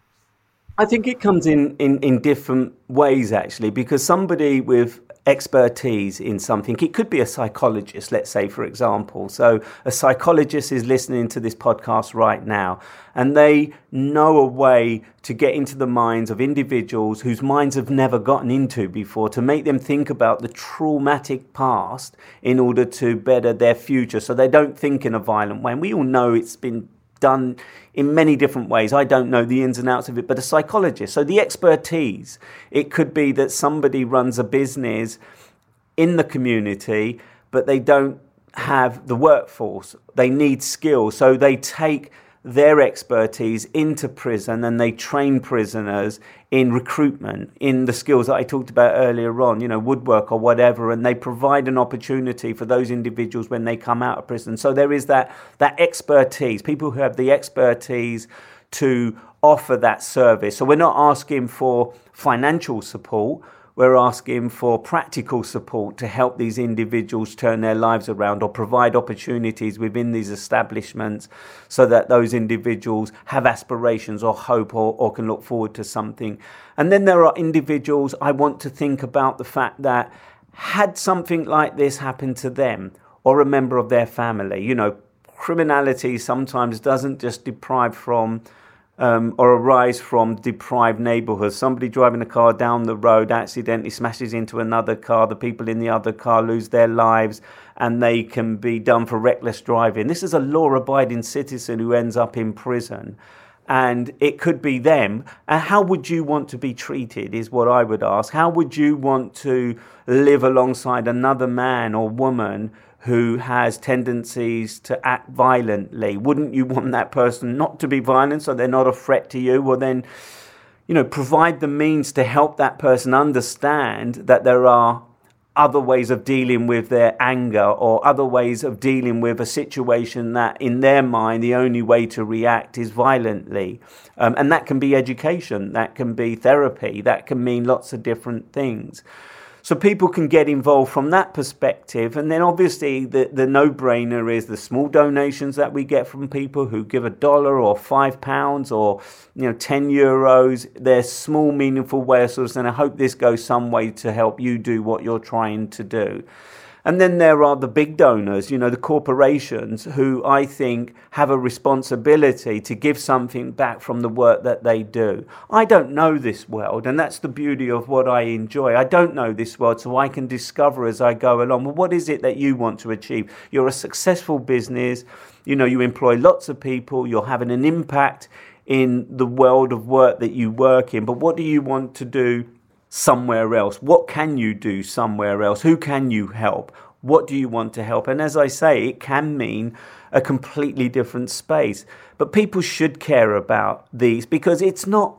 I think it comes in, in, in different ways, actually, because somebody with expertise in something, it could be a psychologist, let's say, for example. So, a psychologist is listening to this podcast right now, and they know a way to get into the minds of individuals whose minds have never gotten into before, to make them think about the traumatic past in order to better their future so they don't think in a violent way. And we all know it's been done in many different ways. I don't know the ins and outs of it, but a psychologist. So the expertise, it could be that somebody runs a business in the community, but they don't have the workforce. They need skills. So they take their expertise into prison and they train prisoners in recruitment, in the skills that I talked about earlier on, you know, woodwork or whatever, and they provide an opportunity for those individuals when they come out of prison. So there is that that expertise, people who have the expertise to offer that service. So we're not asking for financial support we're asking for practical support to help these individuals turn their lives around or provide opportunities within these establishments so that those individuals have aspirations or hope or, or can look forward to something. And then there are individuals I want to think about the fact that had something like this happened to them or a member of their family, you know, criminality sometimes doesn't just deprive from um, or arise from deprived neighborhoods. Somebody driving a car down the road accidentally smashes into another car. The people in the other car lose their lives and they can be done for reckless driving. This is a law abiding citizen who ends up in prison. And it could be them. And how would you want to be treated, is what I would ask. How would you want to live alongside another man or woman who has tendencies to act violently. Wouldn't you want that person not to be violent so they're not a threat to you? Well, then, you know, provide the means to help that person understand that there are other ways of dealing with their anger or other ways of dealing with a situation that, in their mind, the only way to react is violently. Um, and that can be education, that can be therapy, that can mean lots of different things. So people can get involved from that perspective. And then obviously the, the no brainer is the small donations that we get from people who give a dollar or five pounds or you know 10 euros. They're small, meaningful ways, and I hope this goes some way to help you do what you're trying to do. And then there are the big donors, you know, the corporations who I think have a responsibility to give something back from the work that they do. I don't know this world, and that's the beauty of what I enjoy. I don't know this world, so I can discover as I go along. Well, what is it that you want to achieve? You're a successful business, you know, you employ lots of people, you're having an impact in the world of work that you work in, but what do you want to do somewhere else? What can you do somewhere else? Who can you help? What do you want to help? And as I say, it can mean a completely different space. But people should care about these because it's not,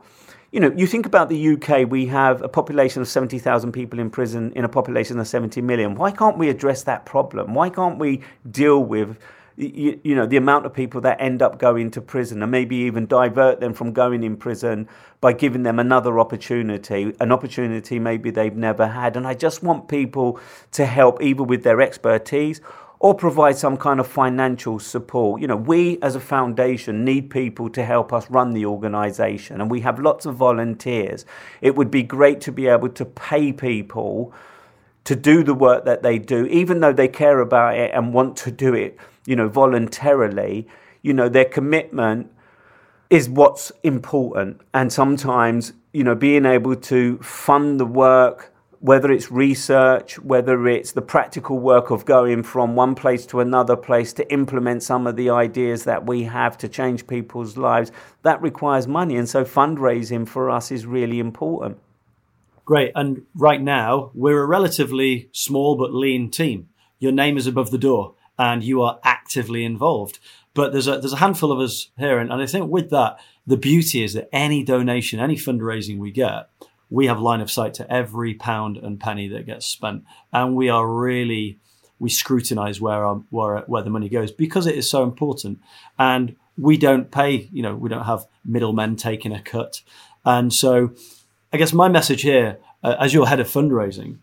you know, you think about the UK, we have a population of 70,000 people in prison in a population of 70 million. Why can't we address that problem? Why can't we deal with you, you, know the amount of people that end up going to prison and maybe even divert them from going in prison by giving them another opportunity an opportunity maybe they've never had and i just want people to help either with their expertise or provide some kind of financial support. You know, we as a foundation need people to help us run the organization, and we have lots of volunteers. It would be great to be able to pay people to do the work that they do, even though they care about it and want to do it, you know, voluntarily. You know, their commitment is what's important. And sometimes, you know, being able to fund the work, whether it's research, whether it's the practical work of going from one place to another place to implement some of the ideas that we have to change people's lives, that requires money. And so fundraising for us is really important. Great. And right now, we're a relatively small but lean team. Your name is above the door and you are actively involved. But there's a, there's a handful of us here. And, and I think with that, the beauty is that any donation, any fundraising we get, we have line of sight to every pound and penny that gets spent, and we are really we scrutinize where our, where where the money goes because it is so important, and we don't pay. You know, we don't have middlemen taking a cut, and so I guess my message here, uh, as your head of fundraising,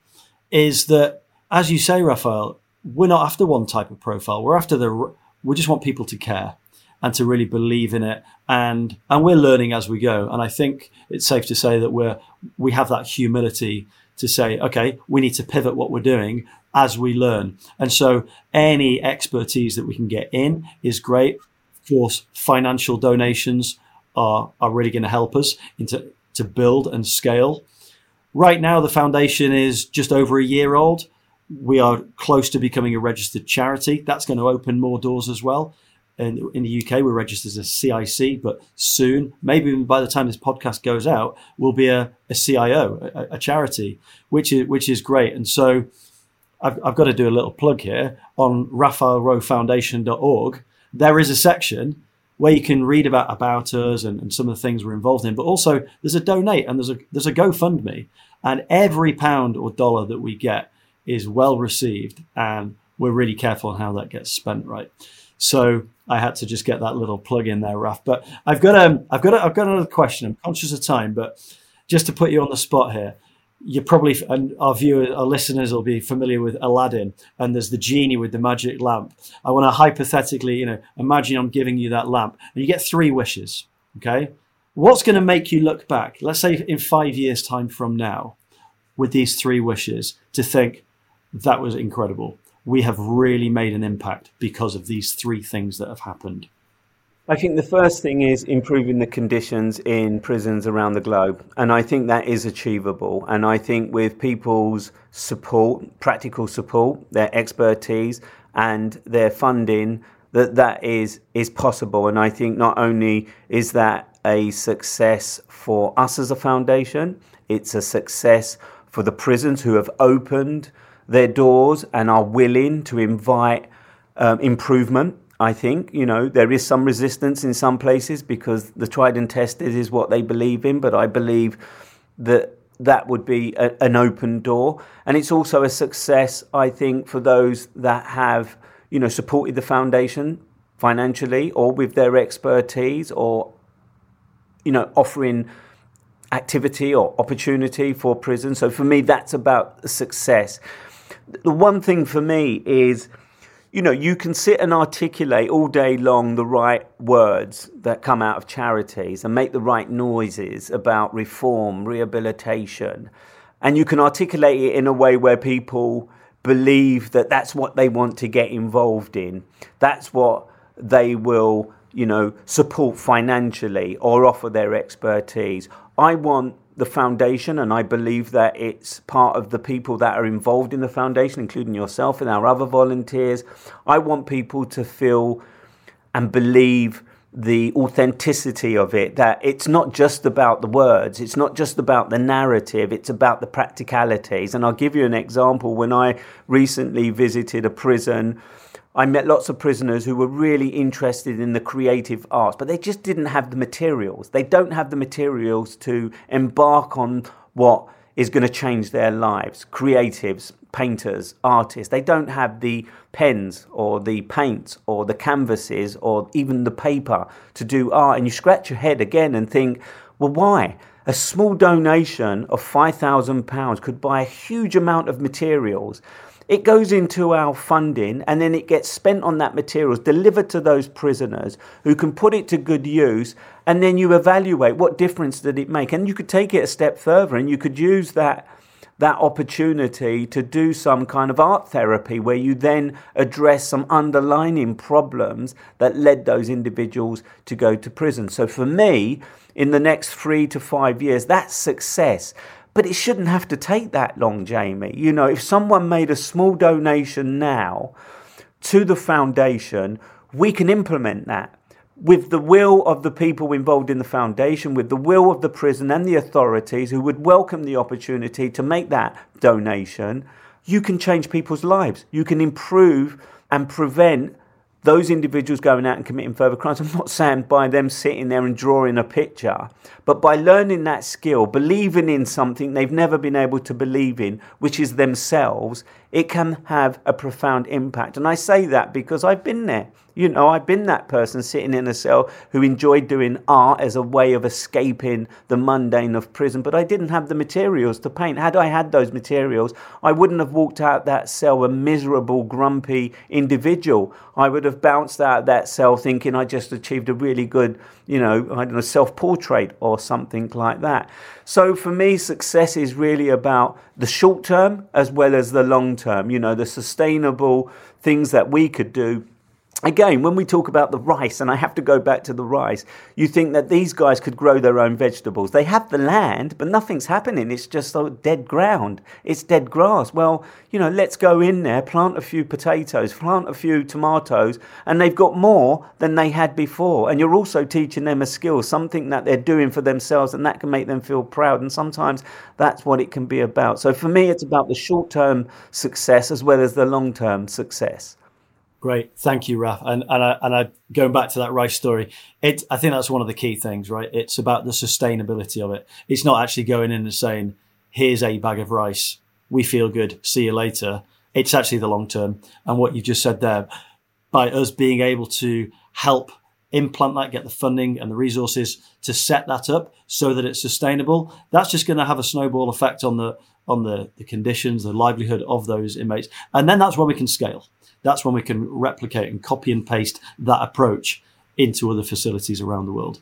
is that as you say, Raphael, we're not after one type of profile. We're after the we just want people to care and to really believe in it. And and we're learning as we go. And I think it's safe to say that we're we have that humility to say, okay, we need to pivot what we're doing as we learn. And so any expertise that we can get in is great. Of course, financial donations are are really going to help us into to build and scale. Right now, the foundation is just over a year old. We are close to becoming a registered charity. That's going to open more doors as well in, in the UK, we're registered as a CIC, but soon, maybe by the time this podcast goes out, we'll be a, a CIO, a, a, charity, which is which is great. And so, I've, I've got to do a little plug here on RaphaelRoweFoundation.org. There is a section where you can read about about us and, and some of the things we're involved in, but also there's a donate and there's a there's a GoFundMe, and every pound or dollar that we get is well received, and we're really careful how that gets spent. Right. So I had to just get that little plug in there, Raf. But I've got um, I've got a, I've got another question. I'm conscious of time, but just to put you on the spot here, you're probably and our viewers, our listeners will be familiar with Aladdin, and there's the genie with the magic lamp. I want to hypothetically, you know, imagine I'm giving you that lamp, and you get three wishes. Okay, what's going to make you look back? Let's say in five years' time from now, with these three wishes, to think that was incredible we have really made an impact because of these three things that have happened? I think the first thing is improving the conditions in prisons around the globe. And I think that is achievable. And I think with people's support, practical support, their expertise, and their funding, that that is, is possible. And I think not only is that a success for us as a foundation, it's a success for the prisons who have opened their doors and are willing to invite um, improvement. I think you know there is some resistance in some places because the tried and tested is what they believe in, but I believe that that would be a, an open door, and it's also a success. I think for those that have you know supported the foundation financially or with their expertise or you know offering activity or opportunity for prison. So for me, that's about success the one thing for me is you know, you can sit and articulate all day long the right words that come out of charities and make the right noises about reform, rehabilitation. And you can articulate it in a way where people believe that that's what they want to get involved in. That's what they will, you know, support financially or offer their expertise. I want the foundation, and I believe that it's part of the people that are involved in the foundation, including yourself and our other volunteers. I want people to feel and believe the authenticity of it, that it's not just about the words, it's not just about the narrative, it's about the practicalities. And I'll give you an example. When I recently visited a prison, I met lots of prisoners who were really interested in the creative arts, but they just didn't have the materials. They don't have the materials to embark on what is going to change their lives. Creatives, painters, artists, they don't have the pens or the paints or the canvases or even the paper to do art. And you scratch your head again and think, well, why? A small donation of £5,000 could buy a huge amount of materials It goes into our funding and then it gets spent on that materials, delivered to those prisoners who can put it to good use. And then you evaluate what difference did it make. And you could take it a step further and you could use that that opportunity to do some kind of art therapy where you then address some underlying problems that led those individuals to go to prison. So for me, in the next three to five years, that's success. But it shouldn't have to take that long, Jamie. You know, if someone made a small donation now to the foundation, we can implement that with the will of the people involved in the foundation, with the will of the prison and the authorities who would welcome the opportunity to make that donation, you can change people's lives. You can improve and prevent those individuals going out and committing further crimes. I'm not saying by them sitting there and drawing a picture, but by learning that skill, believing in something they've never been able to believe in, which is themselves, it can have a profound impact. And I say that because I've been there. You know, I've been that person sitting in a cell who enjoyed doing art as a way of escaping the mundane of prison, but I didn't have the materials to paint. Had I had those materials, I wouldn't have walked out that cell a miserable, grumpy individual. I would have bounced out that cell thinking I just achieved a really good, you know, I don't know, self portrait or something like that. So for me, success is really about the short term as well as the long term, you know, the sustainable things that we could do Again, when we talk about the rice, and I have to go back to the rice, you think that these guys could grow their own vegetables. They have the land, but nothing's happening. It's just dead ground. It's dead grass. Well, you know, let's go in there, plant a few potatoes, plant a few tomatoes, and they've got more than they had before. And you're also teaching them a skill, something that they're doing for themselves, and that can make them feel proud. And sometimes that's what it can be about. So for me, it's about the short term success as well as the long term success. Great, thank you, Raf. And and I, and I going back to that rice story, it I think that's one of the key things, right? It's about the sustainability of it. It's not actually going in and saying, "Here's a bag of rice. We feel good. See you later." It's actually the long term. And what you just said there, by us being able to help implant that, get the funding and the resources to set that up so that it's sustainable, that's just going to have a snowball effect on the on the, the conditions, the livelihood of those inmates. And then that's where we can scale that's when we can replicate and copy and paste that approach into other facilities around the world.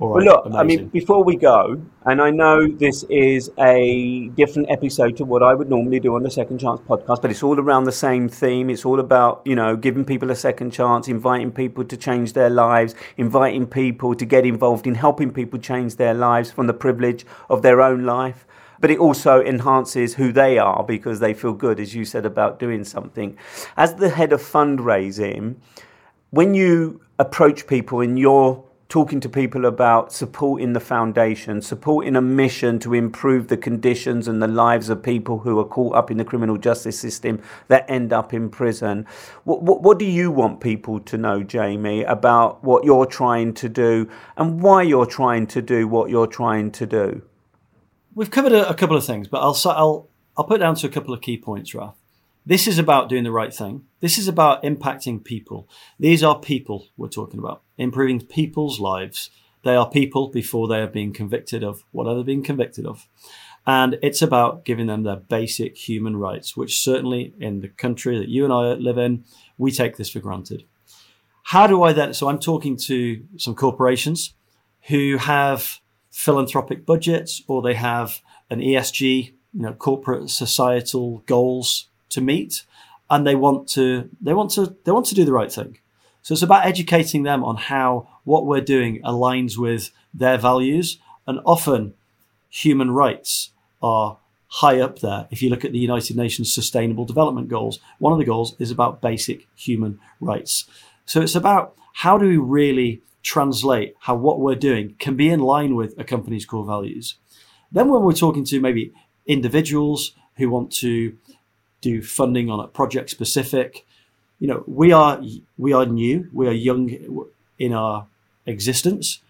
All right, well, look, amazing. I mean, before we go, and I know this is a different episode to what I would normally do on the Second Chance podcast, but it's all around the same theme. It's all about, you know, giving people a second chance, inviting people to change their lives, inviting people to get involved in helping people change their lives from the privilege of their own life but it also enhances who they are because they feel good, as you said, about doing something. As the head of fundraising, when you approach people and you're talking to people about supporting the foundation, supporting a mission to improve the conditions and the lives of people who are caught up in the criminal justice system that end up in prison. What, what, what, do you want people to know, Jamie, about what you're trying to do and why you're trying to do what you're trying to do? We've covered a, a, couple of things, but I'll I'll I'll put down to a couple of key points, Raf. This is about doing the right thing. This is about impacting people. These are people we're talking about, improving people's lives. They are people before they have been convicted of what whatever they're being convicted of. And it's about giving them their basic human rights, which certainly in the country that you and I live in, we take this for granted. How do I then? So I'm talking to some corporations who have philanthropic budgets or they have an ESG, you know, corporate societal goals to meet and they want to they want to they want to do the right thing. So it's about educating them on how what we're doing aligns with their values and often human rights are high up there. If you look at the United Nations Sustainable Development Goals, one of the goals is about basic human rights. So it's about how do we really translate how what we're doing can be in line with a company's core values. Then when we're talking to maybe individuals who want to do funding on a project specific, you know, we are we are new, we are young in our existence,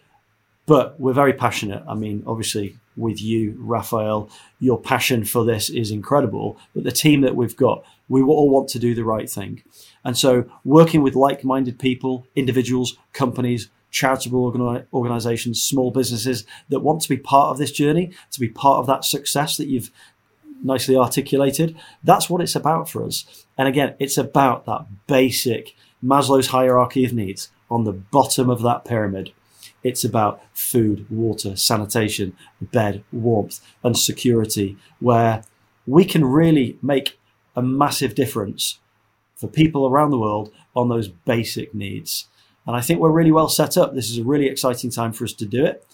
but we're very passionate. I mean, obviously with you, Raphael, your passion for this is incredible, but the team that we've got, we all want to do the right thing. And so working with like-minded people, individuals, companies, charitable organi- organizations, small businesses that want to be part of this journey, to be part of that success that you've nicely articulated. That's what it's about for us. And again, it's about that basic Maslow's hierarchy of needs on the bottom of that pyramid. It's about food, water, sanitation, bed, warmth, and security, where we can really make a massive difference for people around the world on those basic needs. And I think we're really well set up. This is a really exciting time for us to do it.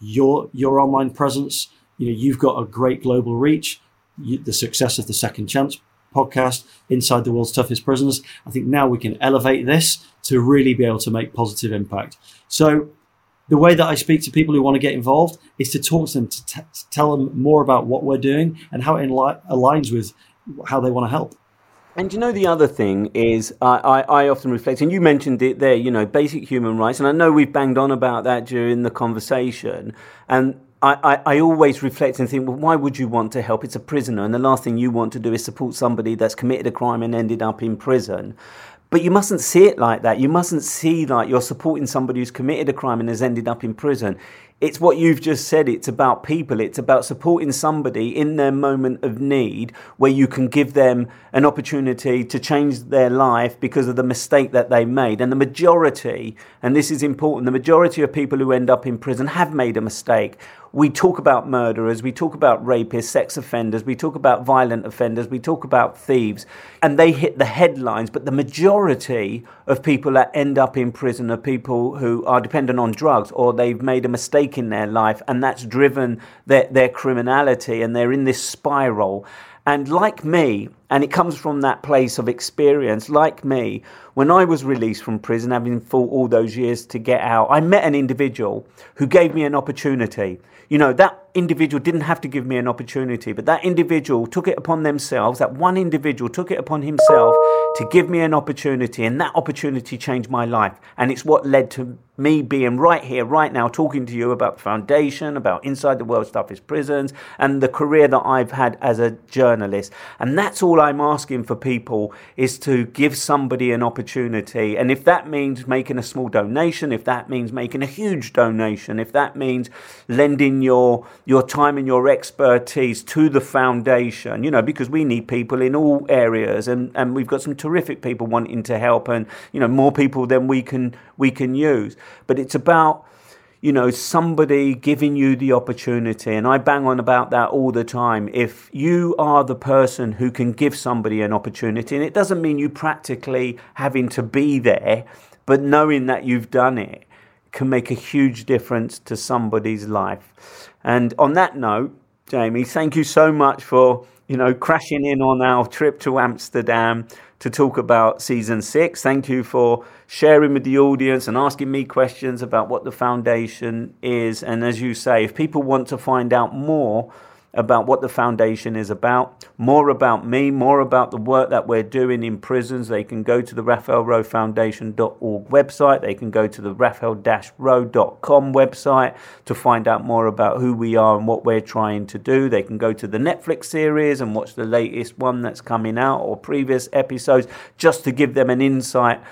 Your your online presence, you know, you've got a great global reach. You, the success of the Second Chance podcast, Inside the World's Toughest Prisons. I think now we can elevate this to really be able to make positive impact. So the way that I speak to people who want to get involved is to talk to them, to, t- to tell them more about what we're doing and how it aligns with how they want to help. And you know the other thing is I, I, I, often reflect, and you mentioned it there, you know, basic human rights, and I know we've banged on about that during the conversation, and I, I, I always reflect and think, well, why would you want to help? It's a prisoner, and the last thing you want to do is support somebody that's committed a crime and ended up in prison. But you mustn't see it like that. You mustn't see like you're supporting somebody who's committed a crime and has ended up in prison. It's what you've just said. It's about people. It's about supporting somebody in their moment of need where you can give them an opportunity to change their life because of the mistake that they made. And the majority, and this is important, the majority of people who end up in prison have made a mistake we talk about murderers, we talk about rapists, sex offenders, we talk about violent offenders, we talk about thieves, and they hit the headlines. But the majority of people that end up in prison are people who are dependent on drugs or they've made a mistake in their life, and that's driven their, their criminality, and they're in this spiral. And like me, and it comes from that place of experience, like me, when I was released from prison, having fought all those years to get out, I met an individual who gave me an opportunity. You know, that individual didn't have to give me an opportunity, but that individual took it upon themselves, that one individual took it upon himself to give me an opportunity, and that opportunity changed my life. And it's what led to me being right here, right now, talking to you about the Foundation, about Inside the World's Toughest Prisons, and the career that I've had as a journalist. And that's all I'm asking for people is to give somebody an opportunity. And if that means making a small donation, if that means making a huge donation, if that means lending your your time and your expertise to the foundation, you know, because we need people in all areas and, and we've got some terrific people wanting to help and, you know, more people than we can we can use. But it's about you know, somebody giving you the opportunity. And I bang on about that all the time. If you are the person who can give somebody an opportunity, and it doesn't mean you practically having to be there, but knowing that you've done it can make a huge difference to somebody's life. And on that note, Jamie, thank you so much for, you know, crashing in on our trip to Amsterdam to talk about season six. Thank you for sharing with the audience and asking me questions about what the foundation is. And as you say, if people want to find out more, about what the foundation is about, more about me, more about the work that we're doing in prisons, they can go to the raphaelrowefoundation.org website. They can go to the raphael-rowe.com website to find out more about who we are and what we're trying to do. They can go to the Netflix series and watch the latest one that's coming out or previous episodes just to give them an insight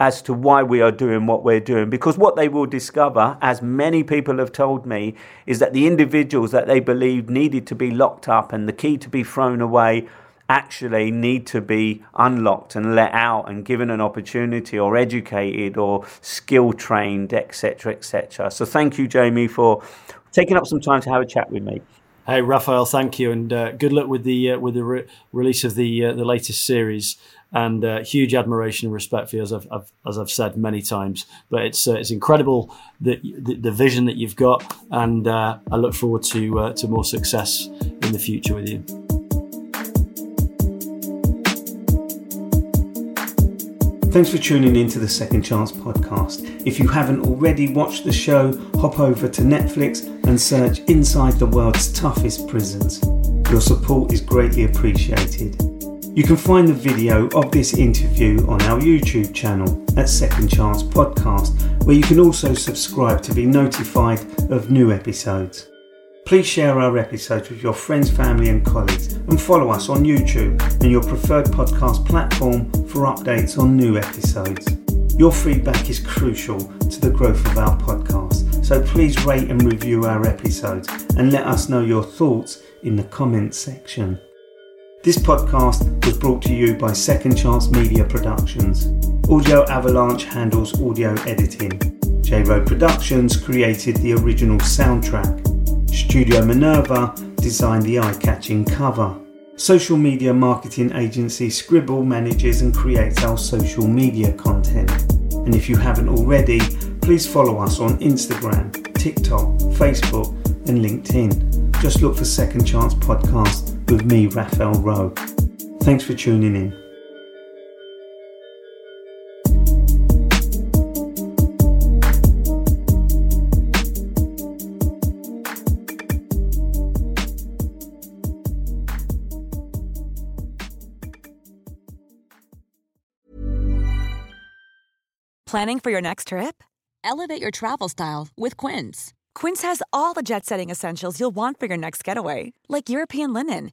as to why we are doing what we're doing. Because what they will discover, as many people have told me, is that the individuals that they believe needed to be locked up and the key to be thrown away actually need to be unlocked and let out and given an opportunity or educated or skill trained, etc., etc. So thank you, Jamie, for taking up some time to have a chat with me. Hey, Raphael, thank you, and uh, good luck with the uh, with the re- release of the uh, the latest series and uh, huge admiration and respect for you, as I've, I've, as I've said many times. But it's uh, it's incredible that the, the, vision that you've got, and uh, I look forward to uh, to more success in the future with you. Thanks for tuning in to the Second Chance podcast. If you haven't already watched the show, hop over to Netflix and search Inside the World's Toughest Prisons. Your support is greatly appreciated. You can find the video of this interview on our YouTube channel at Second Chance Podcast, where you can also subscribe to be notified of new episodes. Please share our episodes with your friends, family, and colleagues, and follow us on YouTube and your preferred podcast platform for updates on new episodes. Your feedback is crucial to the growth of our podcast, so please rate and review our episodes and let us know your thoughts in the comments section. This podcast was brought to you by Second Chance Media Productions. Audio Avalanche handles audio editing. J Road Productions created the original soundtrack. Studio Minerva designed the eye catching cover. Social media marketing agency Scribble manages and creates our social media content. And if you haven't already, please follow us on Instagram, TikTok, Facebook, and LinkedIn. Just look for Second Chance Podcast with me, Raphael Rowe. Thanks for tuning in. Planning for your next trip? Elevate your travel style with Quince. Quince has all the jet setting essentials you'll want for your next getaway, like European linen,